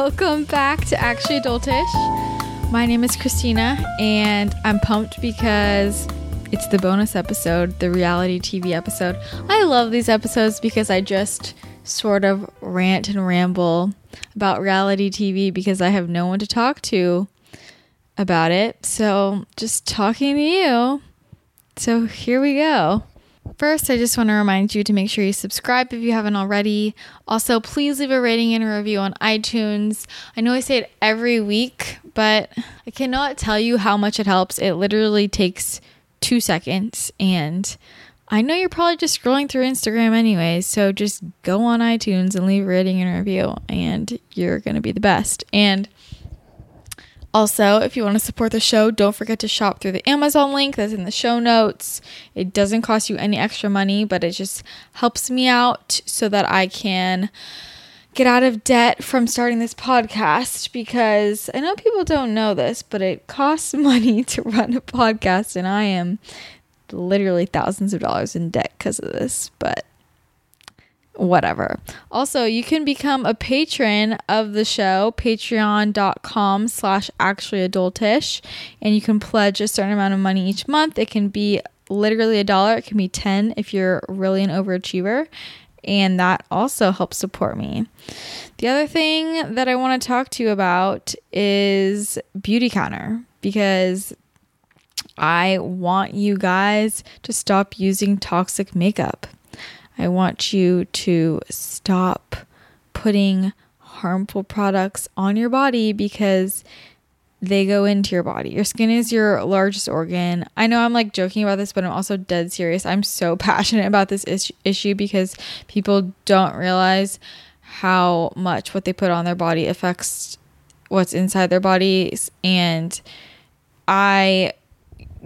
Welcome back to Actually Adultish. My name is Christina, and I'm pumped because it's the bonus episode, the reality TV episode. I love these episodes because I just sort of rant and ramble about reality TV because I have no one to talk to about it. So, just talking to you. So, here we go. First, I just want to remind you to make sure you subscribe if you haven't already. Also, please leave a rating and a review on iTunes. I know I say it every week, but I cannot tell you how much it helps. It literally takes two seconds. And I know you're probably just scrolling through Instagram anyways, so just go on iTunes and leave a rating and a review, and you're going to be the best. And also, if you want to support the show, don't forget to shop through the Amazon link that's in the show notes. It doesn't cost you any extra money, but it just helps me out so that I can get out of debt from starting this podcast because I know people don't know this, but it costs money to run a podcast, and I am literally thousands of dollars in debt because of this. But whatever. Also, you can become a patron of the show, patreon.com slash actually adultish, and you can pledge a certain amount of money each month. It can be literally a dollar, it can be 10 if you're really an overachiever. And that also helps support me. The other thing that I want to talk to you about is Beauty Counter because I want you guys to stop using toxic makeup. I want you to stop putting harmful products on your body because they go into your body. Your skin is your largest organ. I know I'm like joking about this, but I'm also dead serious. I'm so passionate about this is- issue because people don't realize how much what they put on their body affects what's inside their bodies. And I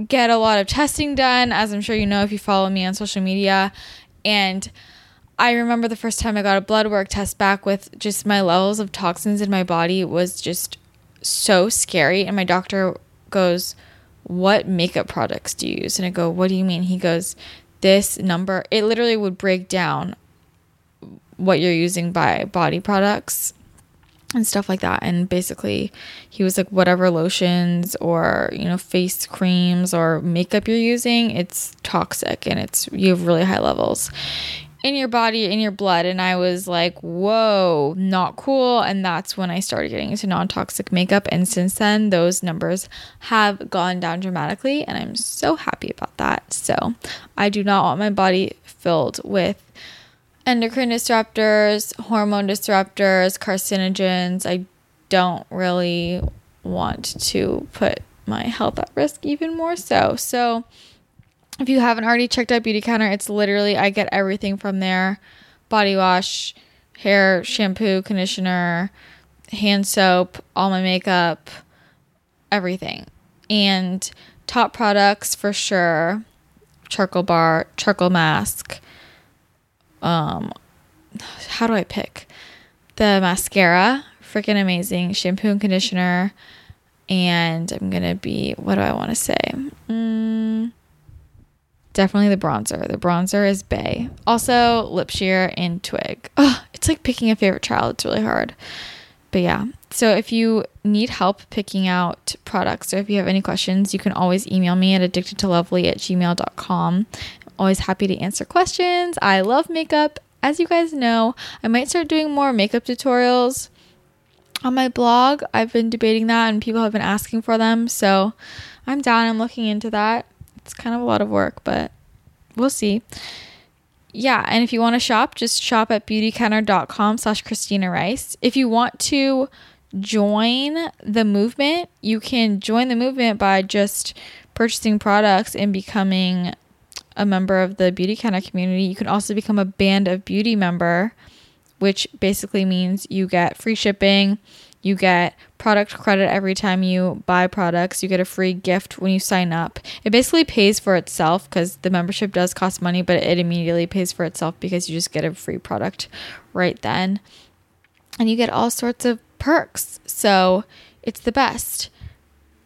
get a lot of testing done, as I'm sure you know if you follow me on social media. And I remember the first time I got a blood work test back with just my levels of toxins in my body was just so scary. And my doctor goes, What makeup products do you use? And I go, What do you mean? He goes, This number, it literally would break down what you're using by body products and stuff like that. And basically, he was like, whatever lotions or, you know, face creams or makeup you're using, it's toxic and it's, you have really high levels in your body, in your blood. And I was like, whoa, not cool. And that's when I started getting into non toxic makeup. And since then, those numbers have gone down dramatically. And I'm so happy about that. So I do not want my body filled with endocrine disruptors, hormone disruptors, carcinogens. I don't really want to put my health at risk even more so. So, if you haven't already checked out Beauty Counter, it's literally I get everything from there body wash, hair, shampoo, conditioner, hand soap, all my makeup, everything. And top products for sure charcoal bar, charcoal mask, um how do I pick? The mascara, freaking amazing, shampoo and conditioner, and I'm gonna be what do I want to say? Mm, definitely the bronzer. The bronzer is Bay. Also lip sheer and Twig. Oh, it's like picking a favorite child. It's really hard. But yeah. So if you need help picking out products or if you have any questions, you can always email me at addictedtolovely at gmail.com. Always happy to answer questions. I love makeup. As you guys know, I might start doing more makeup tutorials on my blog. I've been debating that and people have been asking for them. So I'm down. I'm looking into that. It's kind of a lot of work, but we'll see. Yeah, and if you want to shop, just shop at beautycounter.com slash Christina Rice. If you want to join the movement, you can join the movement by just purchasing products and becoming a member of the Beauty Beautycounter community. You can also become a Band of Beauty member, which basically means you get free shipping, you get product credit every time you buy products, you get a free gift when you sign up. It basically pays for itself because the membership does cost money, but it immediately pays for itself because you just get a free product right then. And you get all sorts of perks. So it's the best.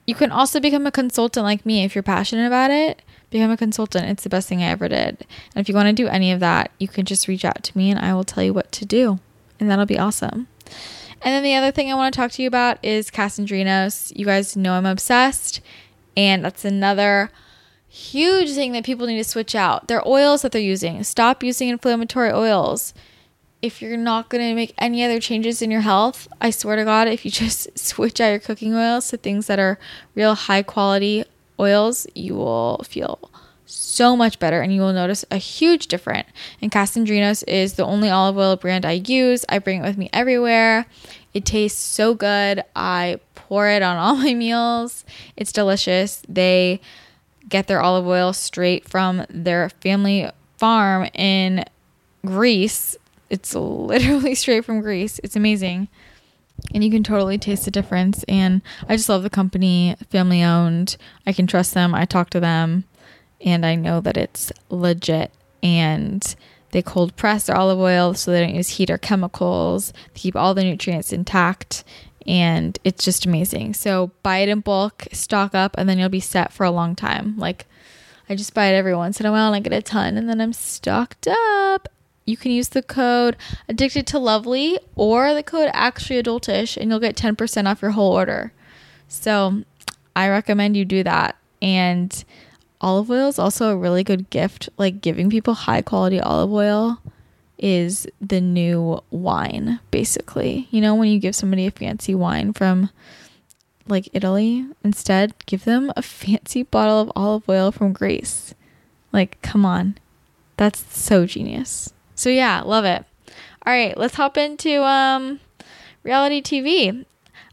You can also become a consultant like me if you're passionate about it. Become a consultant. It's the best thing I ever did. And if you want to do any of that, you can just reach out to me and I will tell you what to do. And that'll be awesome. And then the other thing I want to talk to you about is Kasandrinos. You guys know I'm obsessed, and that's another huge thing that people need to switch out. Their oils that they're using. Stop using inflammatory oils. If you're not going to make any other changes in your health, I swear to God, if you just switch out your cooking oils to things that are real high quality oils, you will feel so much better and you will notice a huge difference. And Kasandrinos is the only olive oil brand I use. I bring it with me everywhere. It tastes so good. I pour it on all my meals. It's delicious. They get their olive oil straight from their family farm in Greece. It's literally straight from Greece. It's amazing. And you can totally taste the difference. And I just love the company, family owned. I can trust them. I talk to them and I know that it's legit. And they cold press their olive oil so they don't use heat or chemicals. They keep all the nutrients intact and it's just amazing. So buy it in bulk, stock up, and then you'll be set for a long time. Like I just buy it every once in a while and I get a ton and then I'm stocked up. You can use the code addicted to lovely or the code actually adultish and you'll get 10% off your whole order. So I recommend you do that. And olive oil is also a really good gift. Like giving people high quality olive oil is the new wine, basically. You know, when you give somebody a fancy wine from like Italy, instead, give them a fancy bottle of olive oil from Greece. Like, come on. That's so genius. So yeah, love it. All right, let's hop into um reality TV.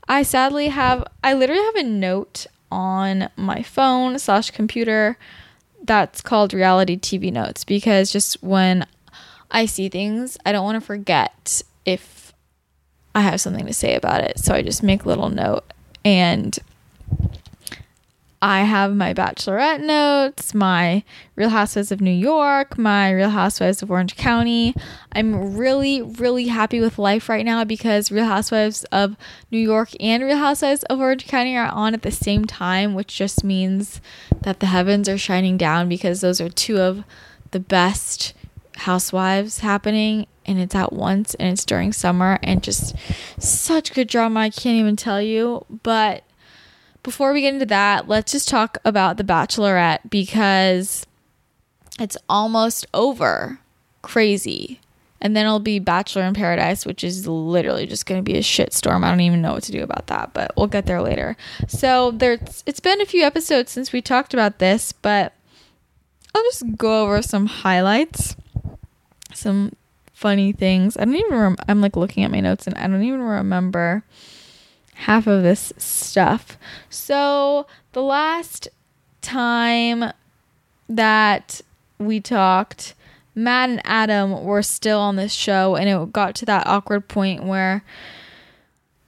I sadly have I literally have a note on my phone slash computer that's called reality TV notes because just when I see things, I don't want to forget if I have something to say about it. So I just make a little note and I have my bachelorette notes, my Real Housewives of New York, my Real Housewives of Orange County. I'm really, really happy with life right now because Real Housewives of New York and Real Housewives of Orange County are on at the same time, which just means that the heavens are shining down because those are two of the best housewives happening and it's at once and it's during summer and just such good drama I can't even tell you but before we get into that, let's just talk about The Bachelorette because it's almost over. Crazy. And then it'll be Bachelor in Paradise, which is literally just going to be a shitstorm. I don't even know what to do about that, but we'll get there later. So there's it's been a few episodes since we talked about this, but I'll just go over some highlights, some funny things. I don't even rem- I'm like looking at my notes and I don't even remember half of this stuff. So, the last time that we talked, Matt and Adam were still on this show, and it got to that awkward point where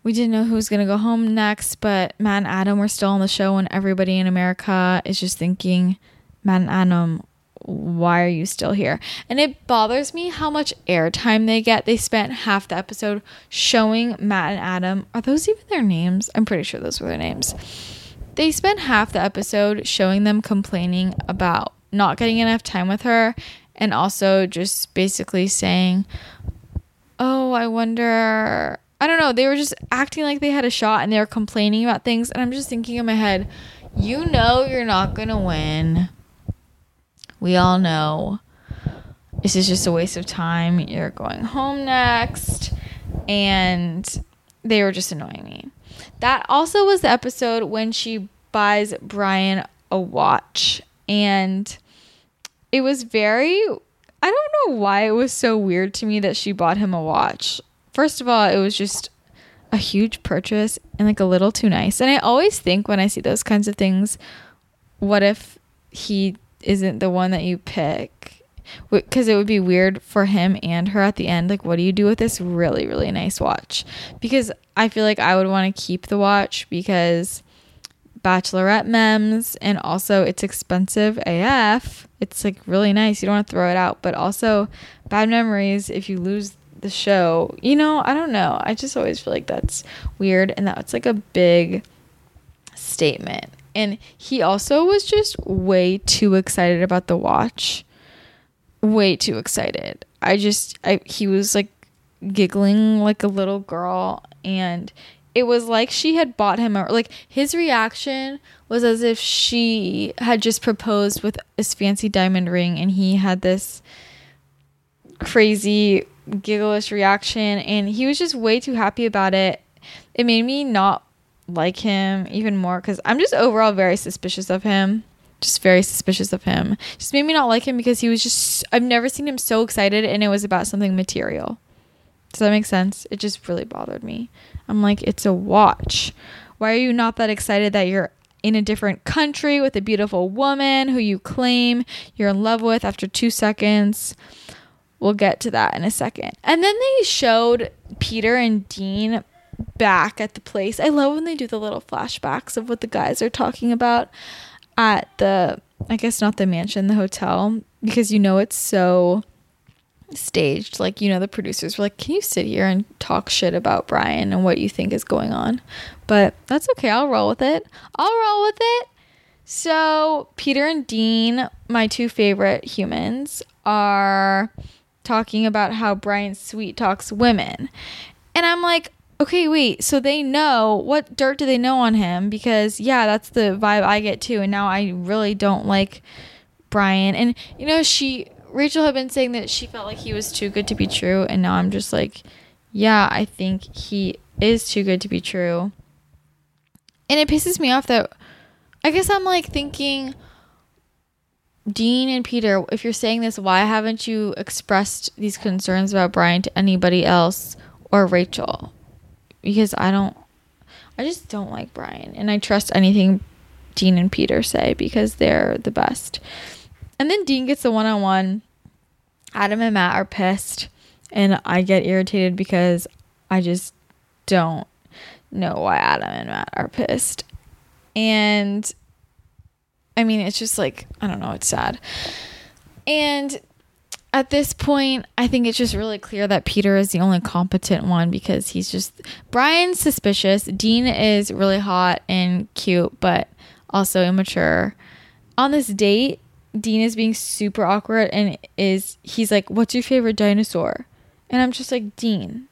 we didn't know who was going to go home next, but Matt and Adam were still on the show, and everybody in America is just thinking, Matt and Adam, why are you still here? And it bothers me how much airtime they get. They spent half the episode showing Matt and Adam. Are those even their names? I'm pretty sure those were their names. They spent half the episode showing them complaining about not getting enough time with her and also just basically saying, Oh, I wonder. I don't know. They were just acting like they had a shot and they were complaining about things. And I'm just thinking in my head, you know, you're not going to win we all know this is just a waste of time. You're going home next. And they were just annoying me. That also was the episode when she buys Bryan a watch. And it was very, I don't know why it was so weird to me that she bought him a watch. First of all, it was just a huge purchase and like a little too nice. And I always think when I see those kinds of things, what if he isn't the one that you pick. Because it would be weird for him and her at the end like what do you do with this really really nice watch? Because i feel like i would want to keep the watch because bachelorette mems and also it's expensive af it's like really nice. You don't want to throw it out. But also bad memories if you lose the show. You know i don't know. I just always feel like that's weird and that's like a big statement and he also was just way too excited about the watch. Way too excited. I just I he was like giggling like a little girl and it was like she had bought him a like his reaction was as if she had just proposed with this fancy diamond ring and he had this crazy gigglish reaction and he was just way too happy about it it made me not like him even more because i'm just overall very suspicious of him. Just very suspicious of him. Just made me not like him because he was just i've never seen him so excited and it was about something material. Does that make sense? It just really bothered me. I'm like it's a watch. Why are you not that excited that you're in a different country with a beautiful woman who you claim you're in love with after two seconds? We'll get to that in a second. And then they showed Peter and Dean back at the place. I love when they do the little flashbacks of what the guys are talking about at the, I guess not the mansion, the hotel, because you know it's so staged. Like, you know, the producers were like, can you sit here and talk shit about Bryan and what you think is going on? But that's okay. I'll roll with it. I'll roll with it. So, Peter and Dean, my two favorite humans, are talking about how Bryan sweet talks women. And I'm like, okay, wait, so they know what dirt do they know on him? Because yeah, that's the vibe I get too. And now I really don't like Bryan. And you know, she Rachel had been saying that she felt like he was too good to be true, and now I'm just like, yeah, I think he is too good to be true. And it pisses me off that I guess I'm like thinking Dean and Peter, if you're saying this, why haven't you expressed these concerns about Bryan to anybody else or Rachel? Because I don't, I just don't like Bryan. And I trust anything Dean and Peter say because they're the best. And then Dean gets the one on one. Adam and Matt are pissed. And I get irritated because I just don't know why Adam and Matt are pissed. And I mean, it's just like, I don't know, it's sad. And at this point, I think it's just really clear that Peter is the only competent one because he's just Bryan's suspicious. Dean is really hot and cute, but also immature. On this date, Dean is being super awkward and is he's like, "What's your favorite dinosaur?" And I'm just like, "Dean,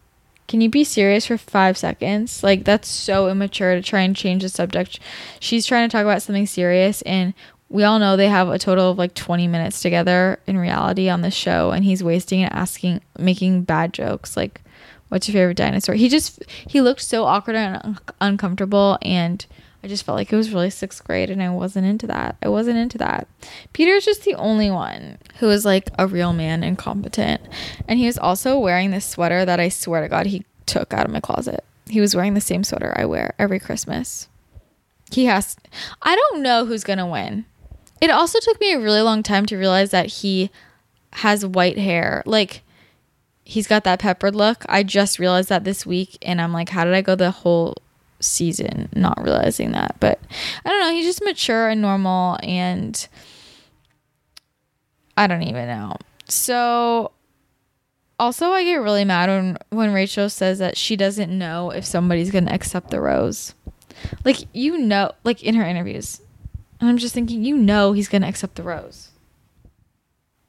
can you be serious for 5 seconds?" Like that's so immature to try and change the subject. She's trying to talk about something serious and we all know they have a total of like 20 minutes together in reality on the show and he's wasting it asking making bad jokes. Like what's your favorite dinosaur? He just he looked so awkward and un- uncomfortable and i just felt like it was really sixth grade and i wasn't into that. I wasn't into that. Peter's just the only one who is like a real man and competent and he was also wearing this sweater that i swear to god he took out of my closet. He was wearing the same sweater i wear every christmas. He has i don't know who's gonna win it also took me a really long time to realize that he has white hair. Like he's got that peppered look. I just realized that this week and I'm like, how did I go the whole season not realizing that? But I don't know, he's just mature and normal and I don't even know. So also I get really mad when when Rachel says that she doesn't know if somebody's going to accept the rose. Like you know, like in her interviews, and I'm just thinking, you know, he's going to accept the rose.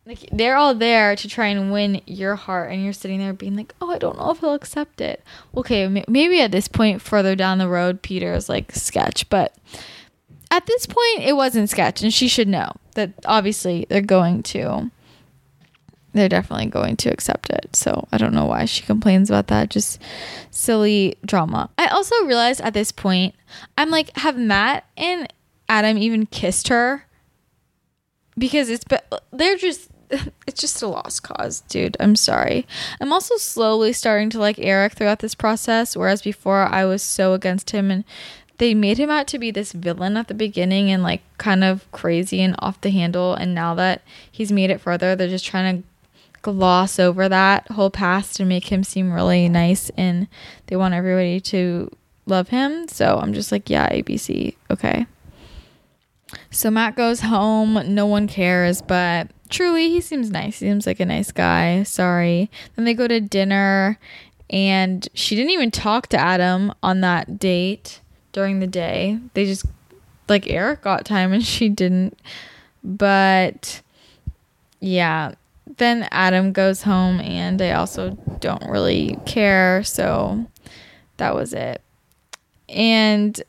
Like, they're all there to try and win your heart, and you're sitting there being like, oh, I don't know if he'll accept it. Okay, maybe at this point, further down the road, Peter is like sketch, but at this point, it wasn't sketch, and she should know that obviously they're going to. They're definitely going to accept it. So I don't know why she complains about that. Just silly drama. I also realized at this point, I'm like, have Matt and Adam even kissed her because it's but they're just it's just a lost cause, dude. I'm sorry. I'm also slowly starting to like Eric throughout this process, whereas before I was so against him and they made him out to be this villain at the beginning and like kind of crazy and off the handle and now that he's made it further, they're just trying to gloss over that whole past and make him seem really nice and they want everybody to love him. So I'm just like, yeah, ABC. Okay. So Matt goes home. No one cares, but truly, he seems nice. He seems like a nice guy. Sorry. Then they go to dinner, and she didn't even talk to Adam on that date during the day. They just, like, Eric got time and she didn't. But yeah. Then Adam goes home, and they also don't really care. So That was it. And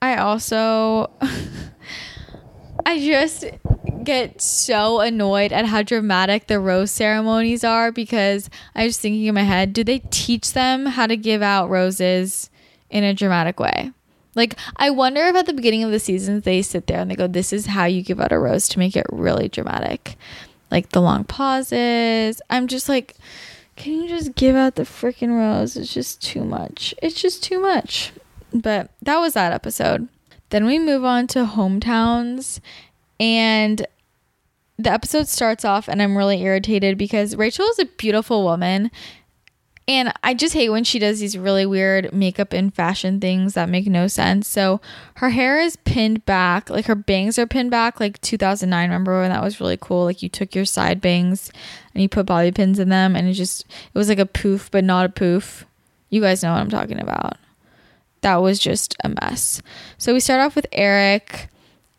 I also I just get so annoyed at how dramatic the rose ceremonies are because I was thinking in my head, do they teach them how to give out roses in a dramatic way? Like, I wonder if at the beginning of the seasons they sit there and they go, This is how you give out a rose to make it really dramatic. Like the long pauses. I'm just like, Can you just give out the freaking rose? It's just too much. It's just too much. But that was that episode. Then we move on to hometowns. And the episode starts off, and I'm really irritated because Rachel is a beautiful woman. And I just hate when she does these really weird makeup and fashion things that make no sense. So her hair is pinned back, like her bangs are pinned back, like 2009. Remember when that was really cool? Like you took your side bangs and you put bobby pins in them, and it just, it was like a poof, but not a poof. You guys know what I'm talking about that was just a mess. So we start off with Eric,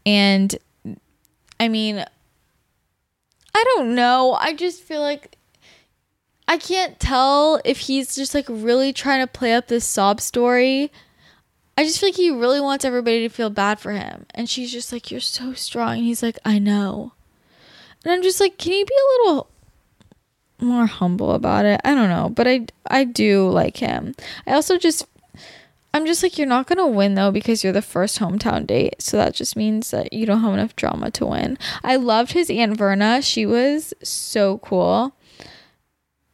and I mean, I don't know. I just feel like I can't tell if he's just like really trying to play up this sob story. I just feel like he really wants everybody to feel bad for him. And she's just like, You're so strong. And he's like, I know. And I'm just like, Can you be a little more humble about it? I don't know. But I, I do like him. I also just I'm just like, you're not to win though because you're the first hometown date. So that just means that you don't have enough drama to win. I loved his Aunt Verna. She was so cool.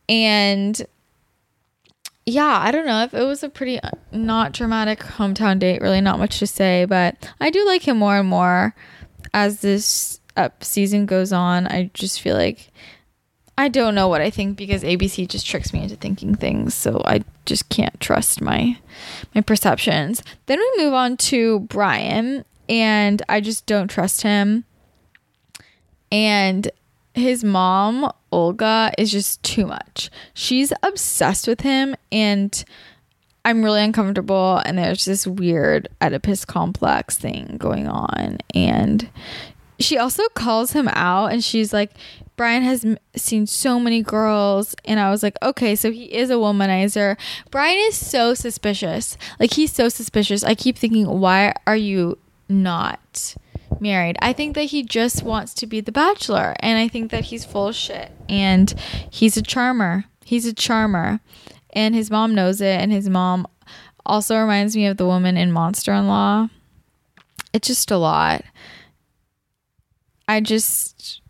And yeah, I don't know if it was a pretty uh, not dramatic hometown date, really not much to say, but I do like him more and more as this up season goes on. I just feel like I don't know what I think because ABC just tricks me into thinking things, so I just can't trust my my perceptions. Then we move on to Bryan, and I just don't trust him. And his mom, Olga, is just too much. She's obsessed with him, and I'm really uncomfortable. And there's this weird Oedipus complex thing going on, and she also calls him out, and she's like, Bryan has m- seen so many girls, and I was like, okay, so he is a womanizer. Bryan is so suspicious. Like, he's so suspicious. I keep thinking, why are you not married? I think that he just wants to be the bachelor, and I think that he's full shit. And he's a charmer. He's a charmer. And his mom knows it, and his mom also reminds me of the woman in Monster in Law. It's just a lot. I just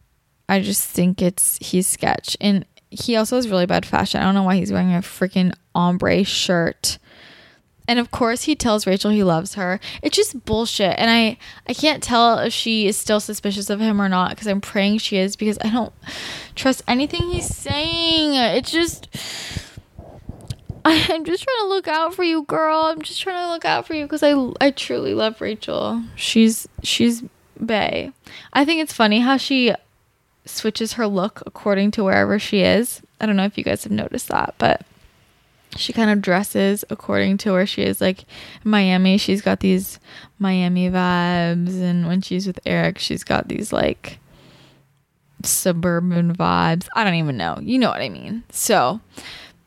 I just think it's he's sketch. And he also has really bad fashion. I don't know why he's wearing a freaking ombre shirt. And of course he tells Rachel he loves her. It's just bullshit. And I I can't tell if she is still suspicious of him or not because I'm praying she is because I don't trust anything he's saying. It's just I'm just trying to look out for you, girl. I'm just trying to look out for you because I I truly love Rachel. She's she's Bay. I think it's funny how she switches her look according to wherever she is. I don't know if you guys have noticed that, but she kind of dresses according to where she is. Like Miami, she's got these Miami vibes, and when she's with Eric, she's got these like suburban vibes. I don't even know. You know what I mean. So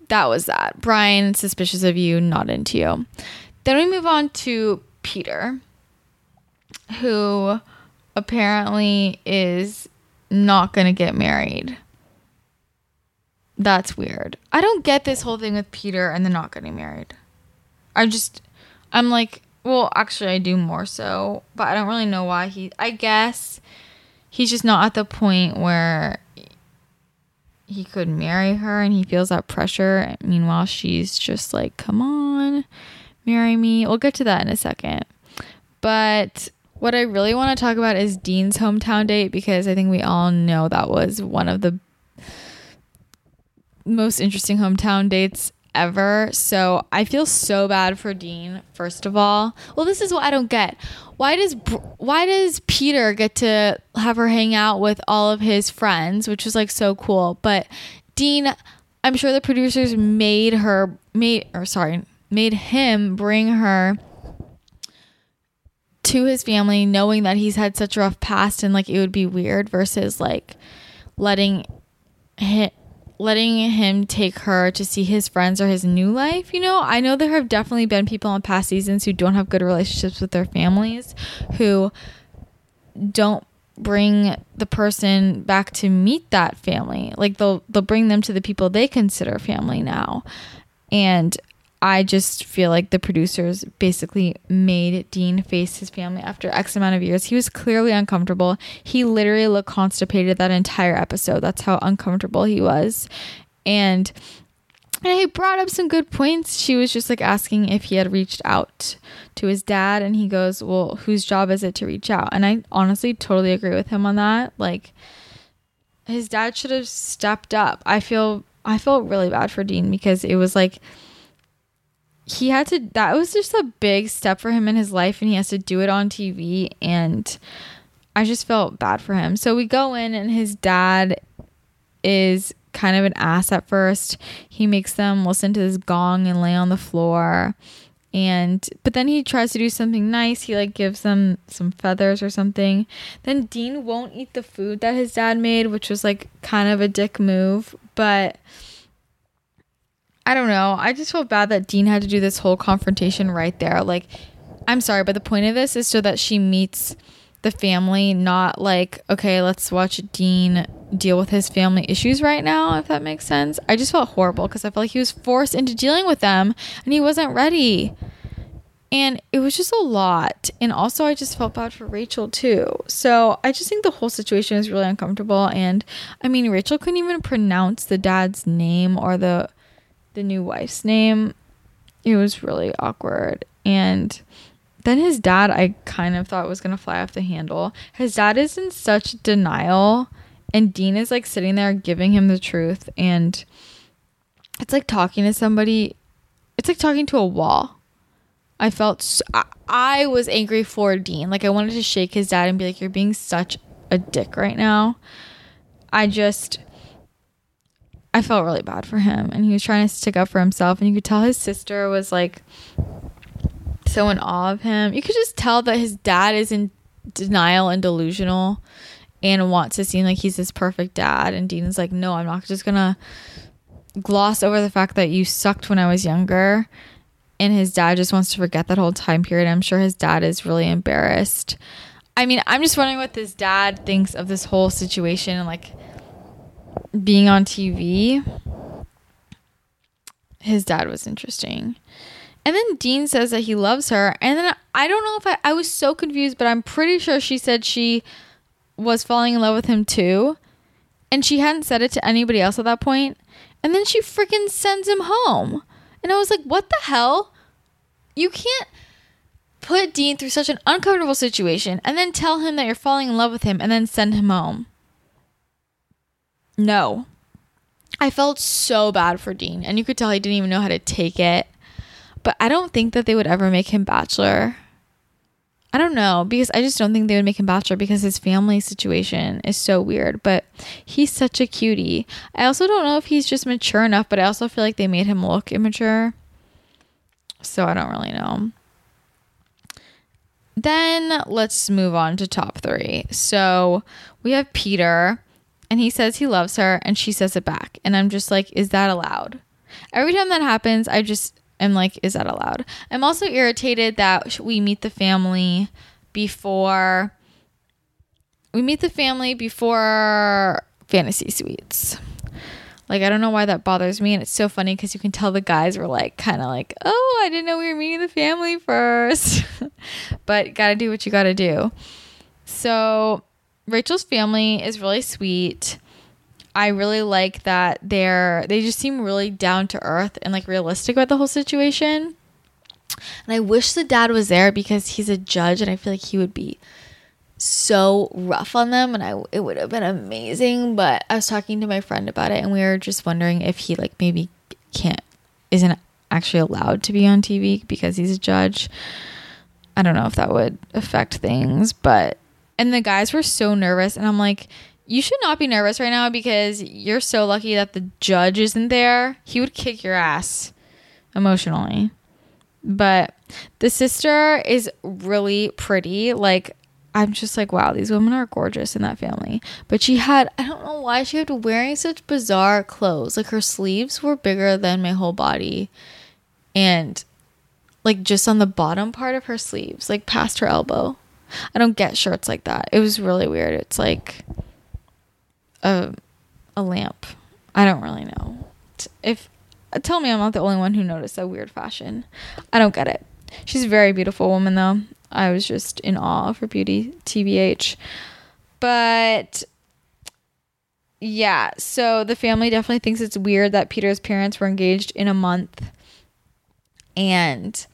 that was that. Bryan, suspicious of you, not into you. Then we move on to Peter, who apparently is not going to get married. That's weird. I don't get this whole thing with Peter and the not getting married. I just, I'm like, well, actually, I do more so, but I don't really know why he, I guess he's just not at the point where he could marry her and he feels that pressure. Meanwhile, she's just like, come on, marry me. We'll get to that in a second. But what I really want to talk about is Dean's hometown date because I think we all know that was one of the most interesting hometown dates ever. So I feel so bad for Dean. First of all, well, this is what I don't get. Why does why does Peter get to have her hang out with all of his friends, which was like so cool, but Dean, I'm sure the producers made her made or sorry made him bring her to his family knowing that he's had such a rough past and like it would be weird versus like letting him letting him take her to see his friends or his new life. You know, I know there have definitely been people in past seasons who don't have good relationships with their families, who don't bring the person back to meet that family. Like they'll they'll bring them to the people they consider family now. And I just feel like the producers basically made Dean face his family after X amount of years. He was clearly uncomfortable. He literally looked constipated that entire episode. That's how uncomfortable he was. And and he brought up some good points. She was just like asking if he had reached out to his dad, and he goes, Well, whose job is it to reach out? And I honestly totally agree with him on that. Like, his dad should have stepped up. I feel, I felt really bad for Dean because it was like, he had to, that was just a big step for him in his life, and he has to do it on TV. And I just felt bad for him. So we go in, and his dad is kind of an ass at first. He makes them listen to this gong and lay on the floor. And but then he tries to do something nice. He like gives them some feathers or something. Then Dean won't eat the food that his dad made, which was like kind of a dick move, but I don't know. I just felt bad that Dean had to do this whole confrontation right there. Like I'm sorry, but the point of this is so that she meets the family, not like, okay, let's watch Dean deal with his family issues right now, if that makes sense. I just felt horrible because I felt like he was forced into dealing with them and he wasn't ready. And it was just a lot. And also, I just felt bad for Rachel too. So I just think the whole situation is really uncomfortable. And I mean, Rachel couldn't even pronounce the dad's name or the the new wife's name. It was really awkward. And then his dad, I kind of thought was going to fly off the handle. His dad is in such denial, and Dean is like sitting there giving him the truth. And it's like talking to somebody, it's like talking to a wall. I felt, so, I, I was angry for Dean. Like, I wanted to shake his dad and be like, You're being such a dick right now. I just, I felt really bad for him. And he was trying to stick up for himself. And you could tell his sister was like, so in awe of him. You could just tell that his dad is in denial and delusional and wants to seem like he's this perfect dad. And Dean is like, no, I'm not just gonna gloss over the fact that you sucked when I was younger. And his dad just wants to forget that whole time period. I'm sure his dad is really embarrassed. I mean, I'm just wondering what this dad thinks of this whole situation and like being on TV. His dad was interesting. And then Dean says that he loves her. And then I don't know if I, I was so confused, but I'm pretty sure she said she was falling in love with him too. And she hadn't said it to anybody else at that point. And then she freaking sends him home. And I was like, what the hell? You can't put Dean through such an uncomfortable situation and then tell him that you're falling in love with him and then send him home. No. I felt so bad for Dean. And you could tell he didn't even know how to take it. But I don't think that they would ever make him bachelor. I don't know because I just don't think they would make him bachelor because his family situation is so weird. But he's such a cutie. I also don't know if he's just mature enough, but I also feel like they made him look immature. So I don't really know. Then let's move on to top three. So we have Peter, and he says he loves her, and she says it back. And I'm just like, is that allowed? Every time that happens, I just am like, is that allowed? I'm also irritated that we meet the family before we meet the family before fantasy suites. Like I don't know why that bothers me, and it's so funny because you can tell the guys were like kind of like, oh, I didn't know we were meeting the family first, but gotta do what you gotta do. So Rachel's family is really sweet. I really like that they're they just seem really down to earth and like realistic about the whole situation. And I wish the dad was there because he's a judge and I feel like he would be so rough on them and I it would have been amazing, but I was talking to my friend about it and we were just wondering if he like maybe can't isn't actually allowed to be on TV because he's a judge. I don't know if that would affect things, but and the guys were so nervous and I'm like you should not be nervous right now because you're so lucky that the judge isn't there. He would kick your ass emotionally. But the sister is really pretty. Like, I'm just like, wow, these women are gorgeous in that family. But she had, I don't know why she had to wearing such bizarre clothes. Like her sleeves were bigger than my whole body. And like just on the bottom part of her sleeves, like past her elbow. I don't get shirts like that. It was really weird. It's like a a lamp. I don't really know. If uh, tell me I'm not the only one who noticed that weird fashion. I don't get it. She's a very beautiful woman though. I was just in awe of her beauty, TBH. But yeah, so the family definitely thinks it's weird that Peter's parents were engaged in a month. And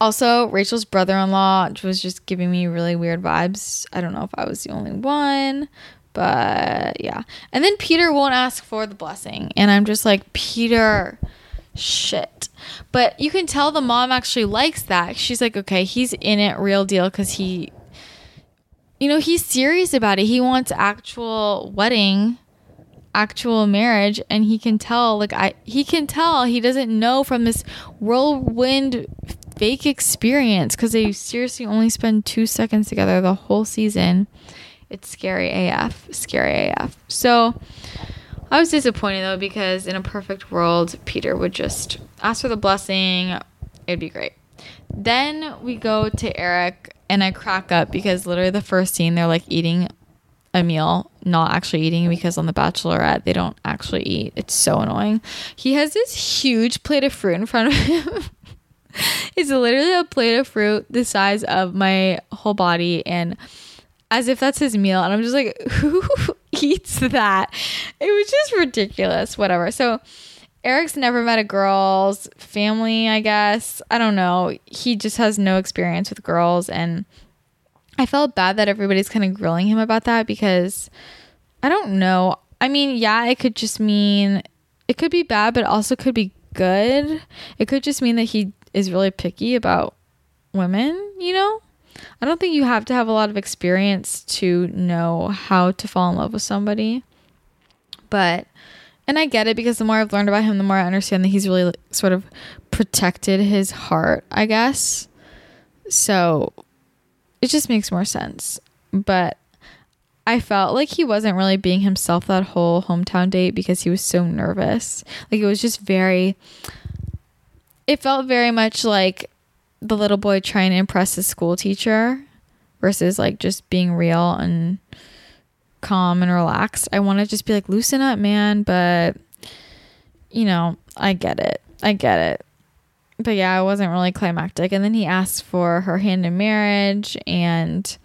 also, Rachel's brother in law was just giving me really weird vibes. I don't know if I was the only one, but yeah. And then Peter won't ask for the blessing. And I'm just like, Peter, shit. But you can tell the mom actually likes that. She's like, okay, he's in it real deal because he, you know, he's serious about it. He wants actual wedding, actual marriage, and he can tell, like, I, he can tell he doesn't know from this whirlwind fake experience because they seriously only spend two seconds together the whole season. It's scary AF. Scary AF. So, I was disappointed though because in a perfect world, Peter would just ask for the blessing. It'd be great. Then we go to Eric and I crack up because literally the first scene they're like eating a meal, not actually eating because on The Bachelorette they don't actually eat. It's so annoying. He has this huge plate of fruit in front of him. it's literally a plate of fruit the size of my whole body and as if that's his meal. And I'm just like, who eats that? It was just ridiculous. Whatever. So Eric's never met a girl's family, I guess. I don't know. He just has no experience with girls. And I felt bad that everybody's kind of grilling him about that because I don't know. I mean, yeah, it could just mean it could be bad, but also could be good. It could just mean that he is really picky about women, you know? I don't think you have to have a lot of experience to know how to fall in love with somebody. But and I get it because the more I've learned about him, the more I understand that he's really sort of protected his heart, I guess. So it just makes more sense. But I felt like he wasn't really being himself that whole hometown date because he was so nervous. Like it was just very it felt very much like the little boy trying to impress his school teacher versus like just being real and calm and relaxed. I want to just be like, loosen up, man. But, you know, I get it. I get it. But yeah, it wasn't really climactic. And then he asked for her hand in marriage, and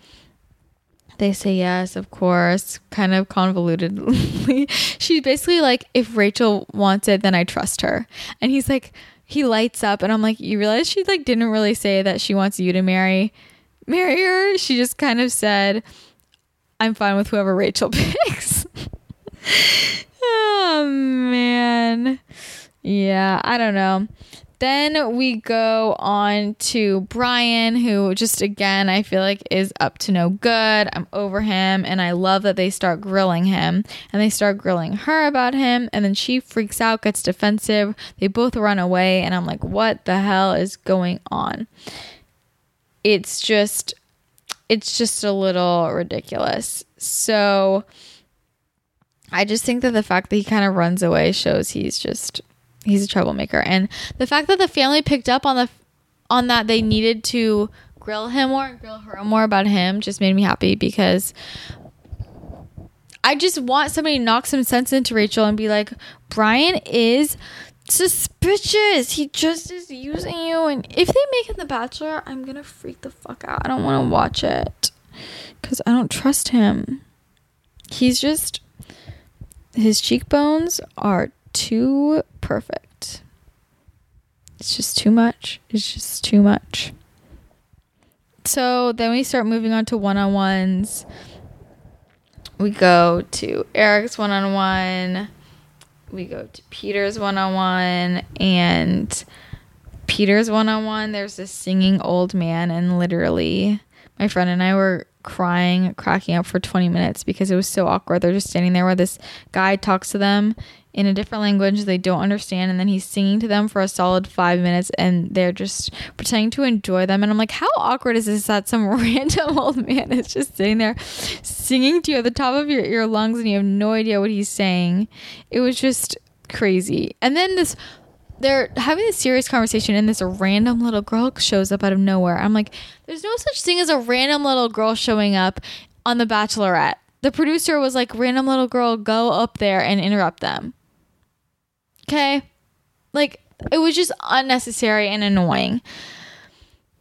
they say yes, of course, kind of convolutedly. She's basically like, if Rachel wants it, then I trust her. And he's like, he lights up and I'm like, you realize she like didn't really say that she wants you to marry marry her. She just kind of said, I'm fine with whoever Rachel picks. oh man. Yeah, I don't know. Then we go on to Bryan, who just again, I feel like is up to no good. I'm over him, and I love that they start grilling him and they start grilling her about him. And then she freaks out, gets defensive. They both run away, and I'm like, what the hell is going on? It's just, it's just a little ridiculous. So, I just think that the fact that he kind of runs away shows he's just he's a troublemaker and the fact that the family picked up on the on that they needed to grill him more grill her more about him just made me happy because I just want somebody to knock some sense into Rachel and be like, Bryan is suspicious. He just is using you. And if they make it The Bachelor, I'm going to freak the fuck out. I don't want to watch it because I don't trust him. He's just, his cheekbones are too perfect. It's just too much. It's just too much. So then we start moving on to one on ones. We go to Eric's one on one. We go to Peter's one on one. And Peter's one on one, there's this singing old man, and literally, my friend and I were crying, cracking up for 20 minutes because it was so awkward. They're just standing there where this guy talks to them in a different language they don't understand and then he's singing to them for a solid five minutes and they're just pretending to enjoy them. And i'm like how awkward is this that some random old man is just sitting there singing to you at the top of your ear lungs and you have no idea what he's saying? It was just crazy. And then this they're having a serious conversation and this random little girl shows up out of nowhere. I'm like there's no such thing as a random little girl showing up on the bachelorette. The producer was like random little girl go up there and interrupt them Okay. Like, it was just unnecessary and annoying.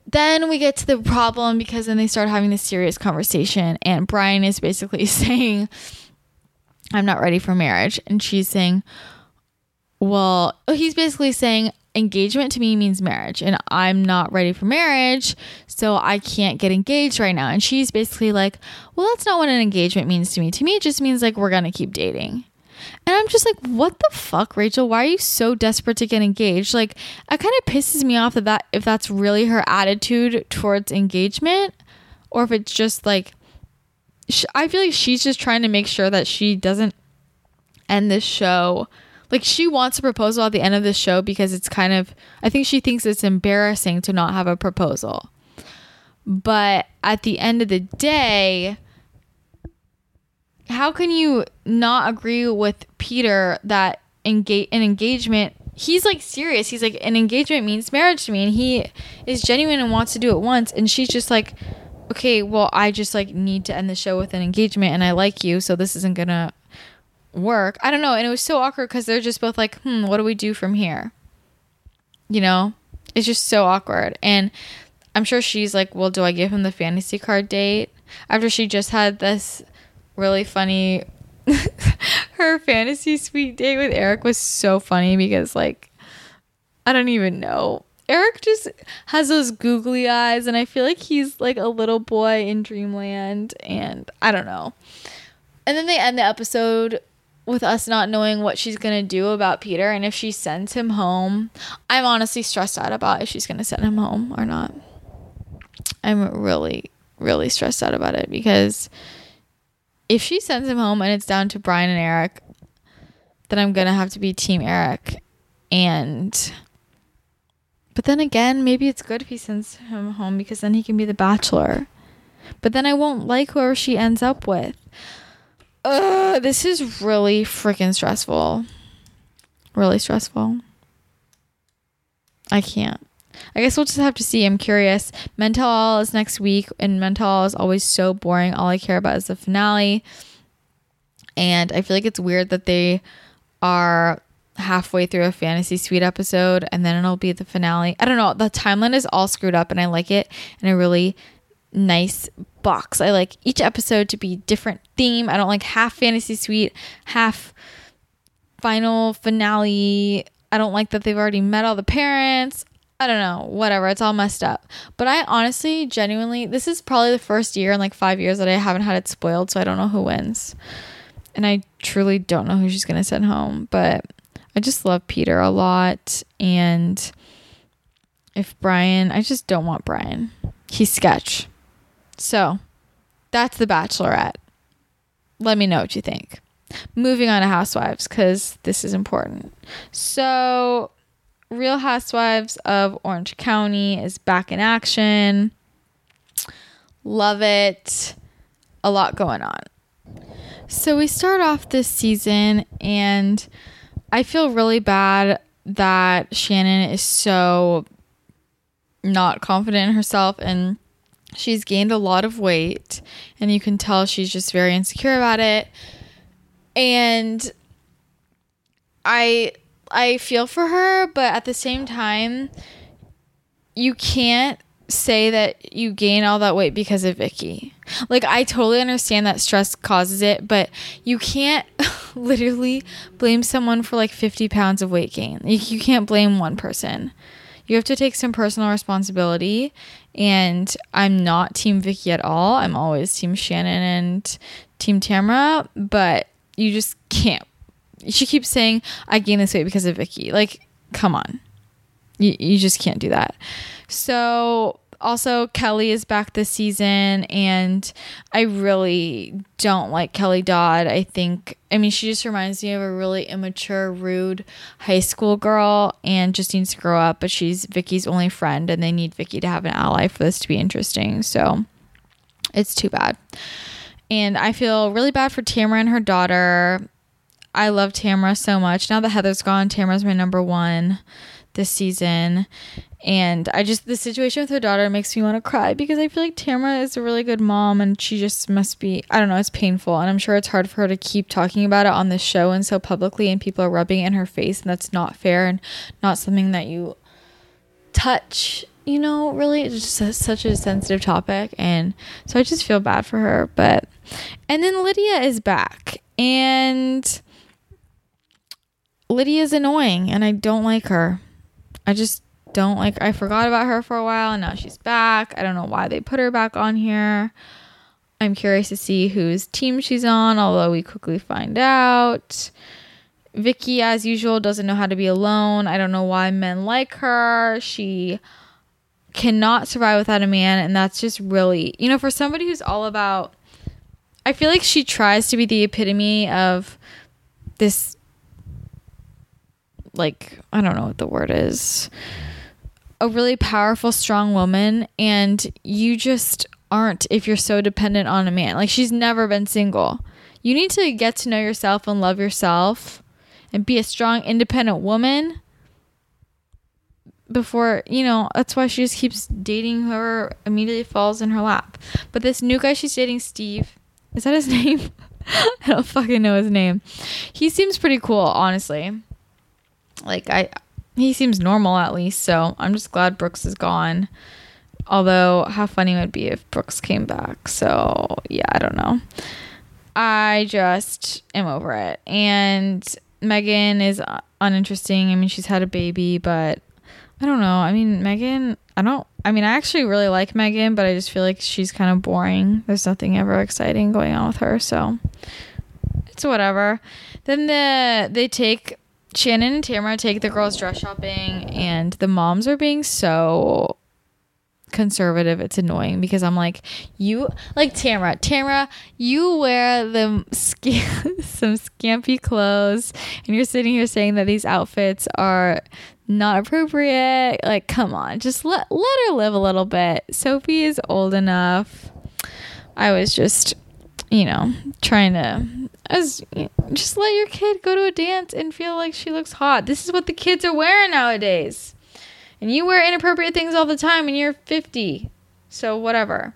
Then we get to the problem because then they start having this serious conversation, and Bryan is basically saying, I'm not ready for marriage. And she's saying, Well, oh, he's basically saying, engagement to me means marriage and I'm not ready for marriage, so I can't get engaged right now. And she's basically like, Well, that's not what an engagement means to me. To me, it just means like we're going to keep dating. And I'm just like, what the fuck, Rachel? Why are you so desperate to get engaged? Like, it kind of pisses me off that, that if that's really her attitude towards engagement, or if it's just like, I feel like she's just trying to make sure that she doesn't end this show. Like, she wants a proposal at the end of the show because it's kind of, I think she thinks it's embarrassing to not have a proposal. But at the end of the day, how can you not agree with Peter that engage an engagement he's like serious. He's like an engagement means marriage to me and he is genuine and wants to do it once and she's just like okay well i just like need to end the show with an engagement and i like you so this isn't gonna work. I don't know and it was so awkward because they're just both like hmm what do we do from here? You know? It's just so awkward and i'm sure she's like well do i give him the fantasy card date? After she just had this really funny. her fantasy suite date with Eric was so funny because, like, I don't even know. Eric just has those googly eyes, and I feel like he's like a little boy in dreamland, and I don't know. And then they end the episode with us not knowing what she's gonna do about Peter and if she sends him home. I'm honestly stressed out about if she's gonna send him home or not. I'm really, really stressed out about it because if she sends him home and it's down to Bryan and Eric, then I'm gonna have to be Team Eric. And but then again, maybe it's good if he sends him home because then he can be the bachelor. But then I won't like whoever she ends up with. Ugh, this is really freaking stressful. Really stressful. I can't. I guess we'll just have to see. I'm curious. Mental is next week, and Mental is always so boring. All I care about is the finale. And I feel like it's weird that they are halfway through a fantasy suite episode and then it'll be the finale. I don't know. The timeline is all screwed up and I like it in a really nice box. I like each episode to be different theme. I don't like half fantasy suite, half final finale. I don't like that they've already met all the parents. I don't know, whatever. It's all messed up. But I honestly, genuinely, this is probably the first year in like five years that I haven't had it spoiled, so I don't know who wins. And I truly don't know who she's going to send home. But I just love Peter a lot. And if Bryan, I just don't want Bryan. He's sketch. So that's The Bachelorette. Let me know what you think. Moving on to Housewives, because this is important. So Real Housewives of Orange County is back in action. Love it. A lot going on. So we start off this season, and I feel really bad that Shannon is so not confident in herself and she's gained a lot of weight and you can tell she's just very insecure about it and i I feel for her, but at the same time, you can't say that you gain all that weight because of Vicki. Like I totally understand that stress causes it, but you can't literally blame someone for like 50 pounds of weight gain. You, you can't blame one person. You have to take some personal responsibility. And I'm not Team Vicki at all. I'm always Team Shannon and Team Tamra, but you just can't she keeps saying I gained this weight because of Vicki. Like, come on. You, you just can't do that. So also Kelly is back this season and I really don't like Kelly Dodd. I think I mean she just reminds me of a really immature, rude high school girl and just needs to grow up, but she's Vicki's only friend and they need Vicki to have an ally for this to be interesting. So it's too bad. And I feel really bad for Tamara and her daughter. I love Tamara so much. Now that Heather's gone, Tamara's my number one this season. And I just, the situation with her daughter makes me want to cry because I feel like Tamara is a really good mom and she just must be, I don't know, it's painful. And I'm sure it's hard for her to keep talking about it on the show and so publicly, and people are rubbing it in her face. And that's not fair and not something that you touch, you know, really. It's just a, such a sensitive topic. And so I just feel bad for her. But, and then Lydia is back. And Lydia's annoying and I don't like her. I just don't like I forgot about her for a while and now she's back. I don't know why they put her back on here. I'm curious to see whose team she's on, although we quickly find out. Vicki, as usual, doesn't know how to be alone. I don't know why men like her. She cannot survive without a man, and that's just really, you know, for somebody who's all about. I feel like she tries to be the epitome of this, like, I don't know what the word is a really powerful, strong woman, and you just aren't if you're so dependent on a man. Like, she's never been single. You need to get to know yourself and love yourself and be a strong, independent woman before, you know, that's why she just keeps dating whoever immediately falls in her lap. But this new guy she's dating, Steve, is that his name? I don't fucking know his name. He seems pretty cool, honestly. Like, I he seems normal at least. So I'm just glad Brooks is gone. Although, how funny it would be if Brooks came back? So yeah, I don't know. I just am over it. And Meghan is uninteresting. I mean, she's had a baby, but I don't know. I mean, Meghan, I don't. I mean, I actually really like Meghan, but I just feel like she's kind of boring. There's nothing ever exciting going on with her, so it's whatever. Then the they take Shannon and Tamara take the girls dress shopping, and the moms are being so conservative. It's annoying because I'm like, you like Tamara. Tamara, you wear the sc- some scampy clothes, and you're sitting here saying that these outfits are not appropriate. Like, come on, just let let her live a little bit. Sophie is old enough. I was just, you know, trying to as just let your kid go to a dance and feel like she looks hot. This is what the kids are wearing nowadays. And you wear inappropriate things all the time and you're 50. So whatever.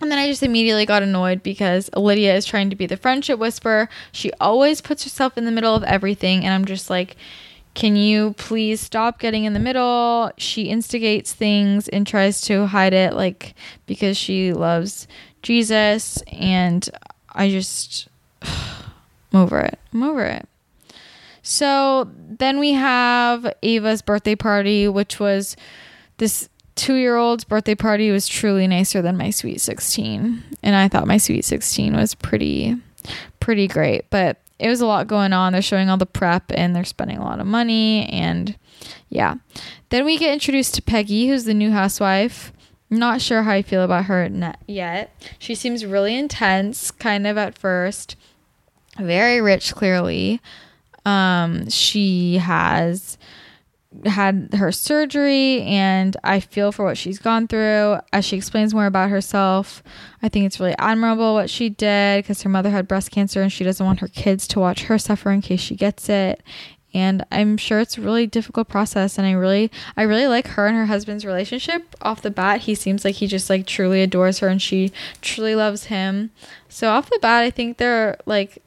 And then I just immediately got annoyed because Lydia is trying to be the friendship whisperer. She always puts herself in the middle of everything and I'm just like can you please stop getting in the middle? She instigates things and tries to hide it like because she loves Jesus and I just I'm over it. I'm over it. So then we have Ava's birthday party, which was this two year old's birthday party was truly nicer than my sweet 16. And I thought my sweet 16 was pretty, pretty great. But it was a lot going on. They're showing all the prep and they're spending a lot of money. And yeah. Then we get introduced to Peggy, who's the new housewife. Not sure how I feel about her yet. She seems really intense, kind of at first very rich clearly um she has had her surgery and I feel for what she's gone through as she explains more about herself. I think it's really admirable what she did because her mother had breast cancer and she doesn't want her kids to watch her suffer in case she gets it. And I'm sure it's a really difficult process and I really I really like her and her husband's relationship off the bat. He seems like he just like truly adores her and she truly loves him. So off the bat I think they're like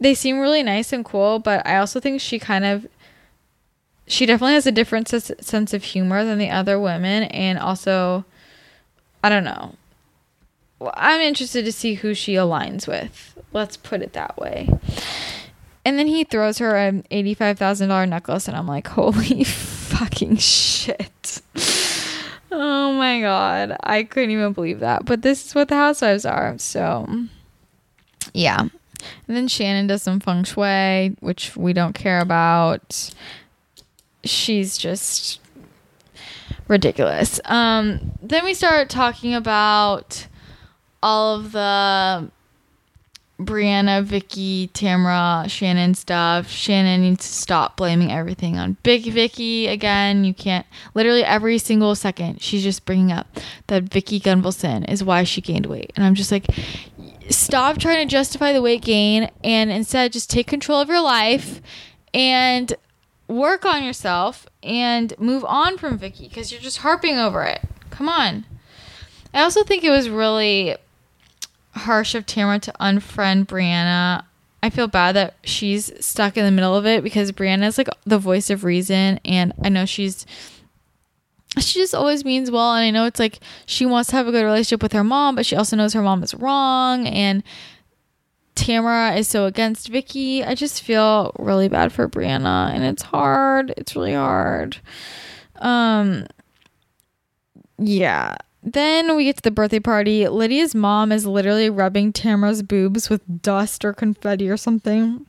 they seem really nice and cool, but I also think she kind of she definitely has a different sense of humor than the other women and also I don't know. Well, I'm interested to see who she aligns with. Let's put it that way. And then he throws her an $85,000 necklace and I'm like, "Holy fucking shit." Oh my god. I couldn't even believe that. But this is what the housewives are. So, yeah. And then Shannon does some feng shui, which we don't care about. She's just ridiculous. Um, then we start talking about all of the Brianna, Vicki, Tamra, Shannon stuff. Shannon needs to stop blaming everything on Big Vicki again. You can't literally every single second she's just bringing up that Vicki Gunvalson is why she gained weight, and I'm just like, stop trying to justify the weight gain and instead just take control of your life and work on yourself and move on from Vicki because you're just harping over it. Come on. I also think it was really harsh of Tamara to unfriend Brianna. I feel bad that she's stuck in the middle of it because Brianna is like the voice of reason, and I know she's she just always means well, and I know it's like she wants to have a good relationship with her mom, but she also knows her mom is wrong, and Tamara is so against Vicki. I just feel really bad for Brianna, and it's hard. It's really hard. Um, yeah. Then we get to the birthday party. Lydia's mom is literally rubbing Tamara's boobs with dust or confetti or something.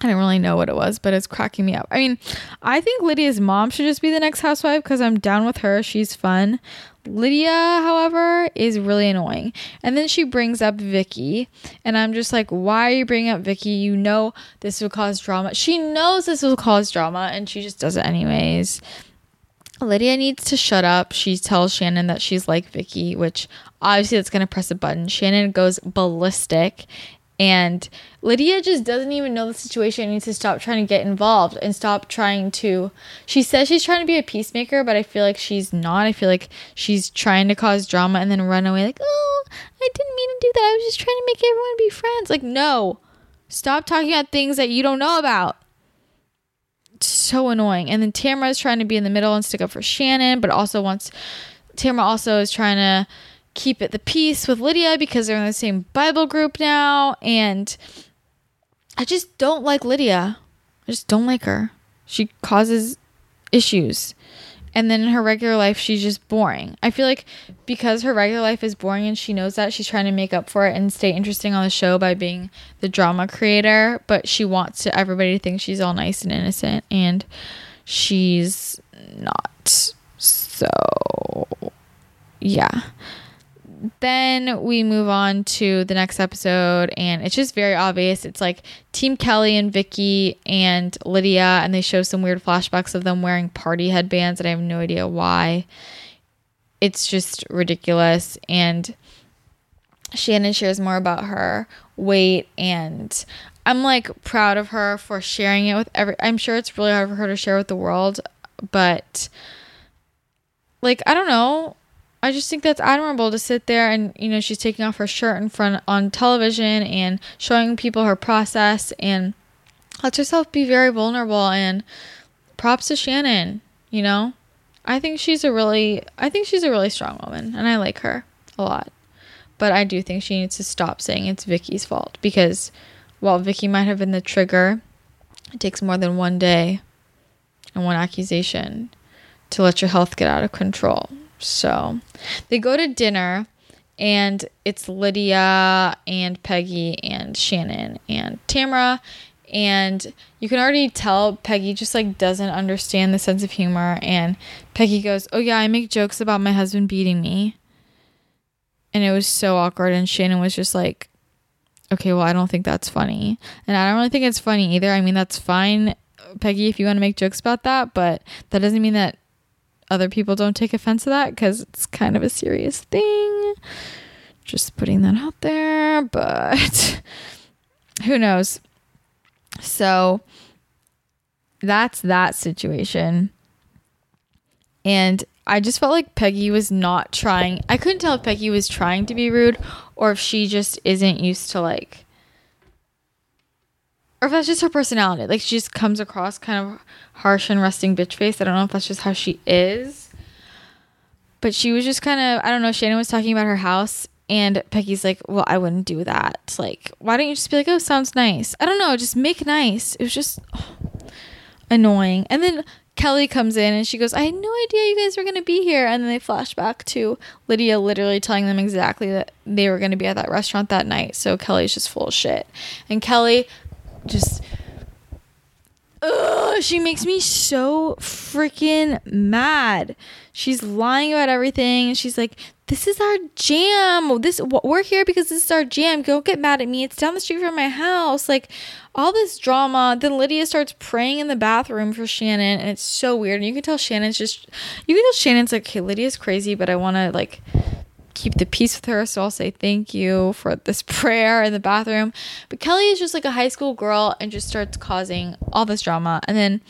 I didn't really know what it was, but it's cracking me up. I mean, I think Lydia's mom should just be the next housewife because I'm down with her. She's fun. Lydia, however, is really annoying. And then she brings up Vicki, and I'm just like, why are you bringing up Vicki? You know this will cause drama. She knows this will cause drama, and she just does it anyways. Lydia needs to shut up. She tells Shannon that she's like Vicki, which obviously that's gonna press a button. Shannon goes ballistic and Lydia just doesn't even know the situation and needs to stop trying to get involved and stop trying to she says she's trying to be a peacemaker, but I feel like she's not. I feel like she's trying to cause drama and then run away like, "Oh, I didn't mean to do that. I was just trying to make everyone be friends." Like, no. Stop talking about things that you don't know about so annoying. And then Tamara is trying to be in the middle and stick up for Shannon, but also wants Tamara also is trying to keep it the peace with Lydia because they're in the same Bible group now. And I just don't like Lydia. I just don't like her. She causes issues and then in her regular life she's just boring. I feel like because her regular life is boring and she knows that she's trying to make up for it and stay interesting on the show by being the drama creator. But she wants to everybody to think she's all nice and innocent and she's not. So yeah then we move on to the next episode and it's just very obvious. It's like team kelly and vicki and lydia and they show some weird flashbacks of them wearing party headbands and i have no idea why. It's just ridiculous and shannon shares more about her weight and i'm like proud of her for sharing it with every i'm sure it's really hard for her to share with the world but like i don't know I just think that's admirable to sit there and you know she's taking off her shirt in front on television and showing people her process and lets herself be very vulnerable and props to Shannon, you know? I think she's a really I think she's a really strong woman and I like her a lot. But I do think she needs to stop saying it's Vicki's fault because while Vicki might have been the trigger, it takes more than one day and one accusation to let your health get out of control. So they go to dinner and it's Lydia and Peggy and Shannon and Tamra and you can already tell Peggy just like doesn't understand the sense of humor and Peggy goes, "Oh yeah, I make jokes about my husband beating me." And it was so awkward and Shannon was just like, "Okay, well, I don't think that's funny." And I don't really think it's funny either. I mean, that's fine, Peggy, if you want to make jokes about that, but that doesn't mean that other people don't take offense to that because it's kind of a serious thing. Just putting that out there, but who knows? So that's that situation. And I just felt like Peggy was not trying. I couldn't tell if Peggy was trying to be rude or if she just isn't used to like or if that's just her personality. Like she just comes across kind of harsh and resting bitch face. I don't know if that's just how she is. But she was just kind of, I don't know, Shannon was talking about her house and Peggy's like, well, I wouldn't do that. Like, why don't you just be like, oh, sounds nice? I don't know, just make nice. It was just oh, annoying. And then Kelly comes in and she goes, I had no idea you guys were going to be here. And then they flash back to Lydia literally telling them exactly that they were going to be at that restaurant that night. So Kelly's just full of shit. And Kelly just ugh, she makes me so freaking mad. She's lying about everything. She's like, "This is our jam. This we're here because this is our jam. Don't get mad at me. It's down the street from my house." Like all this drama. Then Lydia starts praying in the bathroom for Shannon, and it's so weird. And you can tell Shannon's just, you can tell Shannon's like, "Okay, Lydia's crazy, but I want to like." Keep the peace with her. So I'll say thank you for this prayer in the bathroom. But Kelly is just like a high school girl and just starts causing all this drama. And then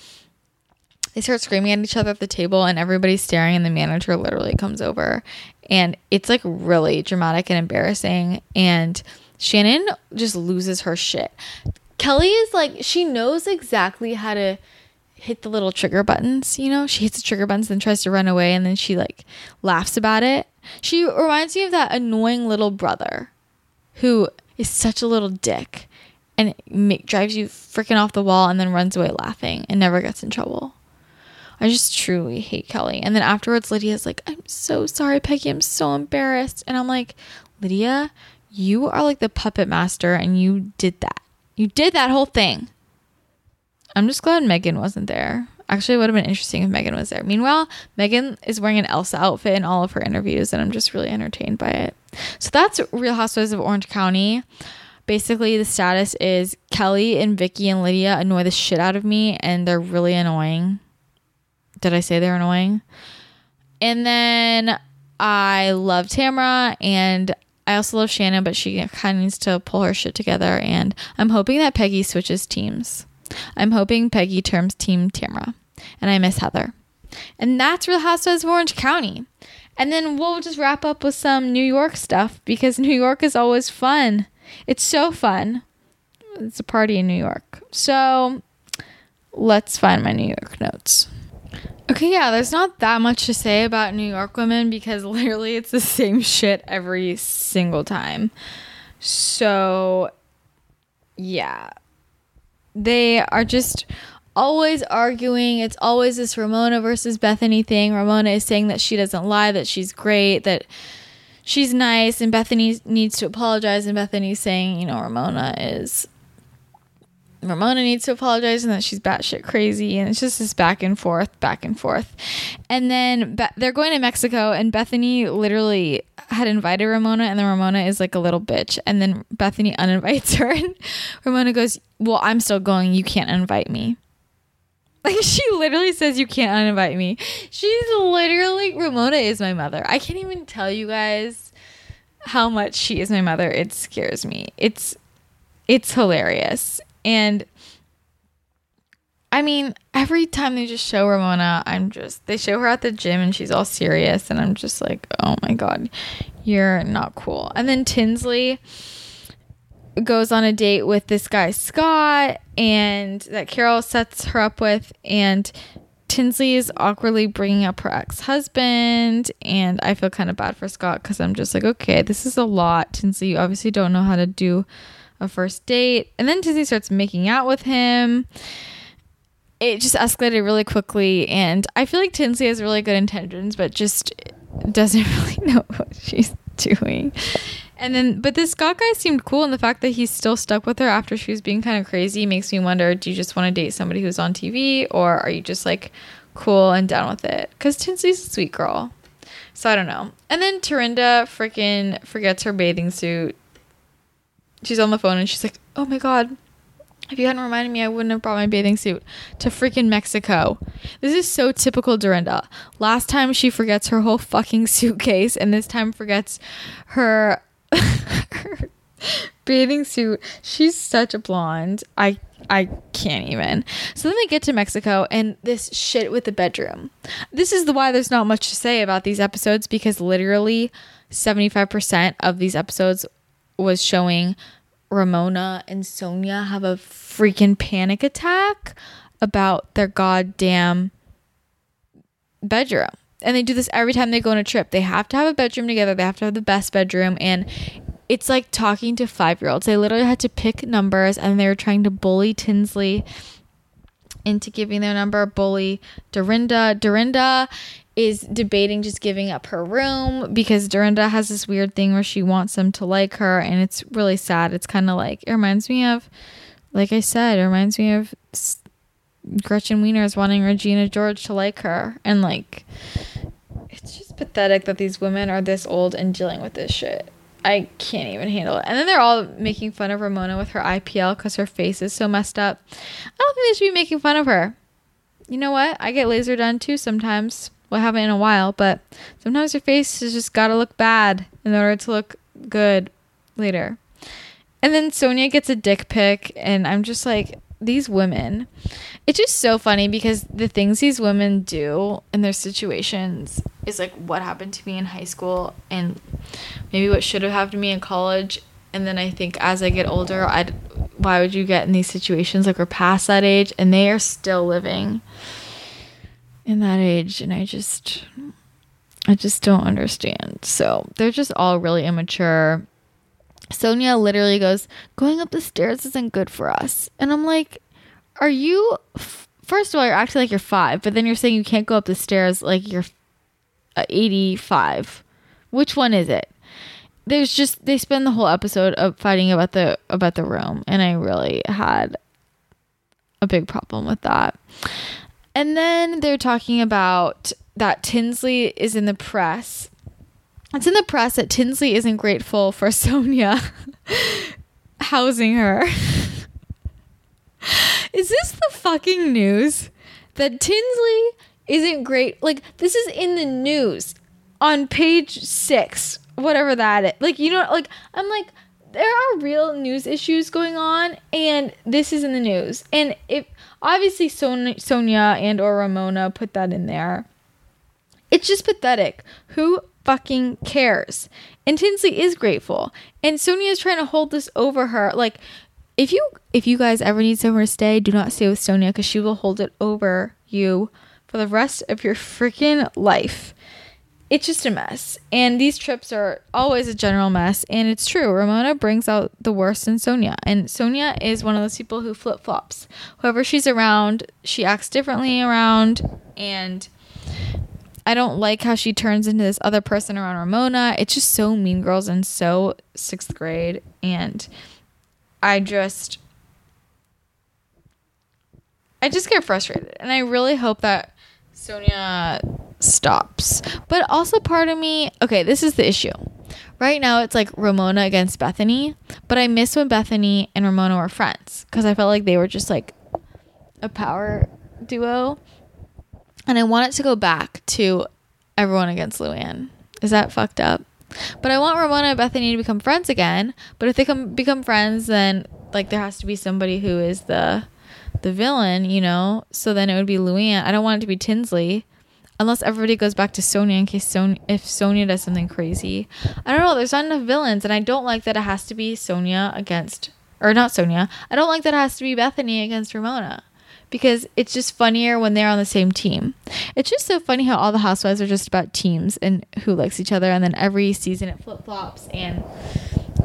they start screaming at each other at the table and everybody's staring and the manager literally comes over and it's like really dramatic and embarrassing and Shannon just loses her shit. Kelly is like she knows exactly how to hit the little trigger buttons, you know? She hits the trigger buttons and tries to run away and then she like laughs about it. She reminds me of that annoying little brother who is such a little dick and make, drives you freaking off the wall and then runs away laughing and never gets in trouble. I just truly hate Kelly. And then afterwards, Lydia's like, I'm so sorry, Peggy. I'm so embarrassed. And I'm like, Lydia, you are like the puppet master and you did that. You did that whole thing. I'm just glad Meghan wasn't there. Actually, it would have been interesting if Meghan was there. Meanwhile, Meghan is wearing an Elsa outfit in all of her interviews, and I'm just really entertained by it. So that's Real Housewives of Orange County. Basically, the status is Kelly and Vicki and Lydia annoy the shit out of me, and they're really annoying. Did I say they're annoying? And then I love Tamra and I also love Shannon, but she kind of needs to pull her shit together. And I'm hoping that Peggy switches teams. I'm hoping Peggy terms Team Tamra. And I miss Heather. And that's Real Housewives of Orange County. And then we'll just wrap up with some New York stuff because New York is always fun. It's so fun. It's a party in New York. So let's find my New York notes. Okay, yeah, there's not that much to say about New York women because literally it's the same shit every single time. So, yeah. They are just always arguing. It's always this Ramona versus Bethenny thing. Ramona is saying that she doesn't lie, that she's great, that she's nice, and Bethenny needs to apologize. And Bethenny's saying, you know, Ramona is Ramona needs to apologize and that she's batshit crazy. And it's just this back and forth, back and forth. And then Be- they're going to Mexico, and Bethenny literally had invited Ramona, and then Ramona is like a little bitch. And then Bethenny uninvites her, and Ramona goes, Well, I'm still going. You can't invite me. Like she literally says you can't uninvite me. She's literally Ramona is my mother. I can't even tell you guys how much she is my mother. It scares me. It's it's hilarious. And I mean, every time they just show Ramona, I'm just, they show her at the gym and she's all serious. And I'm just like, oh my God, you're not cool. And then Tinsley goes on a date with this guy, Scott, and that Carol sets her up with. And Tinsley is awkwardly bringing up her ex husband. And I feel kind of bad for Scott because I'm just like, okay, this is a lot. Tinsley, you obviously don't know how to do a first date. And then Tinsley starts making out with him. It just escalated really quickly. And I feel like Tinsley has really good intentions, but just doesn't really know what she's doing. And then, but this Scott guy seemed cool, and the fact that he's still stuck with her after she was being kind of crazy makes me wonder do you just want to date somebody who's on TV, or are you just like cool and done with it? Because Tinsley's a sweet girl. So I don't know. And then Dorinda freaking forgets her bathing suit she's on the phone and she's like, "Oh my god, if you hadn't reminded me, I wouldn't have brought my bathing suit to freaking Mexico." This is so typical Dorinda. Last time she forgets her whole fucking suitcase, and this time forgets her, bathing suit. She's such a blonde. I I can't even. So then they get to Mexico and this shit with the bedroom. This is the why there's not much to say about these episodes because literally 75% of these episodes was showing Ramona and Sonja have a freaking panic attack about their goddamn bedroom. And they do this every time they go on a trip. They have to have a bedroom together. They have to have the best bedroom. And it's like talking to five year olds. They literally had to pick numbers and they were trying to bully Tinsley into giving their number, bully Dorinda. Dorinda is debating just giving up her room because Dorinda has this weird thing where she wants them to like her and it's really sad. It's kind of like it reminds me of like I said, it reminds me of Gretchen Wiener is wanting Regina George to like her. And like, it's just pathetic that these women are this old and dealing with this shit. I can't even handle it. And then they're all making fun of Ramona with her IPL because her face is so messed up. I don't think they should be making fun of her. You know what? I get laser done too sometimes. Well, I haven't in a while, but sometimes your face has just got to look bad in order to look good later. And then Sonja gets a dick pic, and I'm just like, these women. It's just so funny because the things these women do in their situations is like what happened to me in high school and maybe what should have happened to me in college. And then I think as I get older, I why would you get in these situations like we're past that age and they are still living in that age and I just I just don't understand. So, they're just all really immature Sonja literally goes, Going up the stairs isn't good for us. And I'm like, Are you, f- first of all, you're acting like you're five, but then you're saying you can't go up the stairs like you're uh, 85. Which one is it? There's just they spend the whole episode of fighting about the about the room and I really had a big problem with that. And then they're talking about that Tinsley is in the press it's in the press that Tinsley isn't grateful for Sonja housing her. is this the fucking news? That Tinsley isn't great. Like, this is in the news on page six, whatever that is. Like, you know, like, I'm like, there are real news issues going on, and this is in the news. And if obviously Son- Sonja and or Ramona put that in there, it's just pathetic. Who fucking cares. And Tinsley is grateful. And Sonja is trying to hold this over her. Like, if you if you guys ever need somewhere to stay, do not stay with Sonja because she will hold it over you for the rest of your freaking life. It's just a mess. And these trips are always a general mess. And it's true. Ramona brings out the worst in Sonja. And Sonja is one of those people who flip flops. Whoever she's around, she acts differently around. And I don't like how she turns into this other person around Ramona. It's just so mean girls and so sixth grade. And I just I just get frustrated. And I really hope that Sonja stops. But also part of me okay, this is the issue. Right now it's like Ramona against Bethenny, but I miss when Bethenny and Ramona were friends because I felt like they were just like a power duo and I want it to go back to everyone against Luann. Is that fucked up? But I want Ramona and Bethenny to become friends again. But if they come become friends, then like there has to be somebody who is the the villain, you know. So then it would be Luann. I don't want it to be Tinsley, unless everybody goes back to Sonja in case Sonja if Sonja does something crazy. I don't know. There's not enough villains, and I don't like that it has to be Sonja against or not Sonja. I don't like that it has to be Bethenny against Ramona because it's just funnier when they're on the same team. It's just so funny how all the housewives are just about teams and who likes each other, and then every season it flip flops, and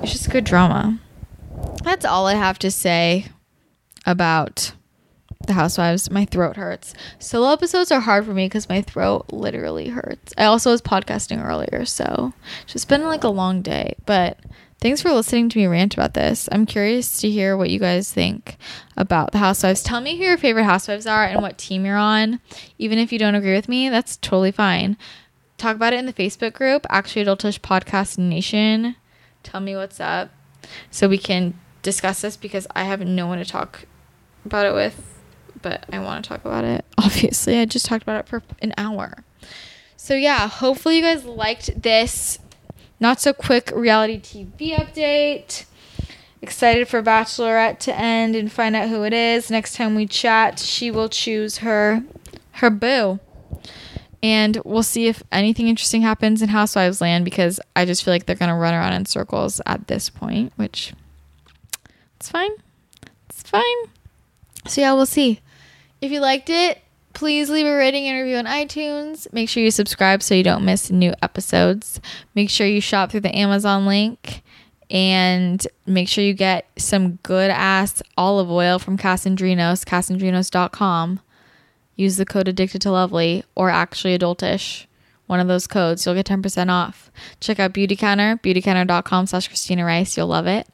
it's just good drama. That's all I have to say about the housewives. My throat hurts. Solo episodes are hard for me because my throat literally hurts. I also was podcasting earlier, so it's just been like a long day, but Thanks for listening to me rant about this. I'm curious to hear what you guys think about the housewives. Tell me who your favorite housewives are and what team you're on. Even if you don't agree with me, that's totally fine. Talk about it in the Facebook group, Actually Adultish Podcast Nation. Tell me what's up so we can discuss this because I have no one to talk about it with, but I want to talk about it. Obviously, I just talked about it for an hour. So, yeah, hopefully, you guys liked this not so quick reality TV update. Excited for Bachelorette to end and find out who it is. Next time we chat, she will choose her her boo. And we'll see if anything interesting happens in Housewives land because I just feel like they're going to run around in circles at this point, which it's fine. It's fine. So yeah, we'll see. If you liked it, Please leave a rating and review on iTunes. Make sure you subscribe so you don't miss new episodes. Make sure you shop through the Amazon link and make sure you get some good ass olive oil from Kasandrinos, kasandrinos.com. Use the code addicted to lovely or actually adultish. One of those codes, you'll get 10% off. Check out Beautycounter, beautycounter.com slash Christina Rice. You'll love it.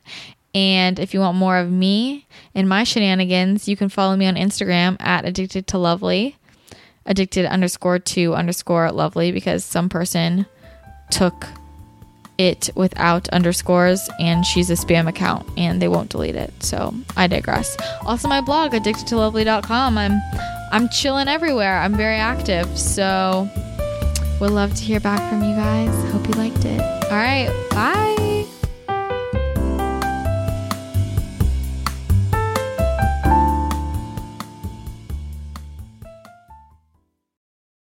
And if you want more of me and my shenanigans, you can follow me on Instagram at addicted to lovely, addicted underscore to underscore lovely, because some person took it without underscores and she's a spam account and they won't delete it. So I digress. Also my blog, addictedtolovely.com. I'm I'm chilling everywhere. I'm very active. So would love to hear back from you guys. Hope you liked it. All right. Bye.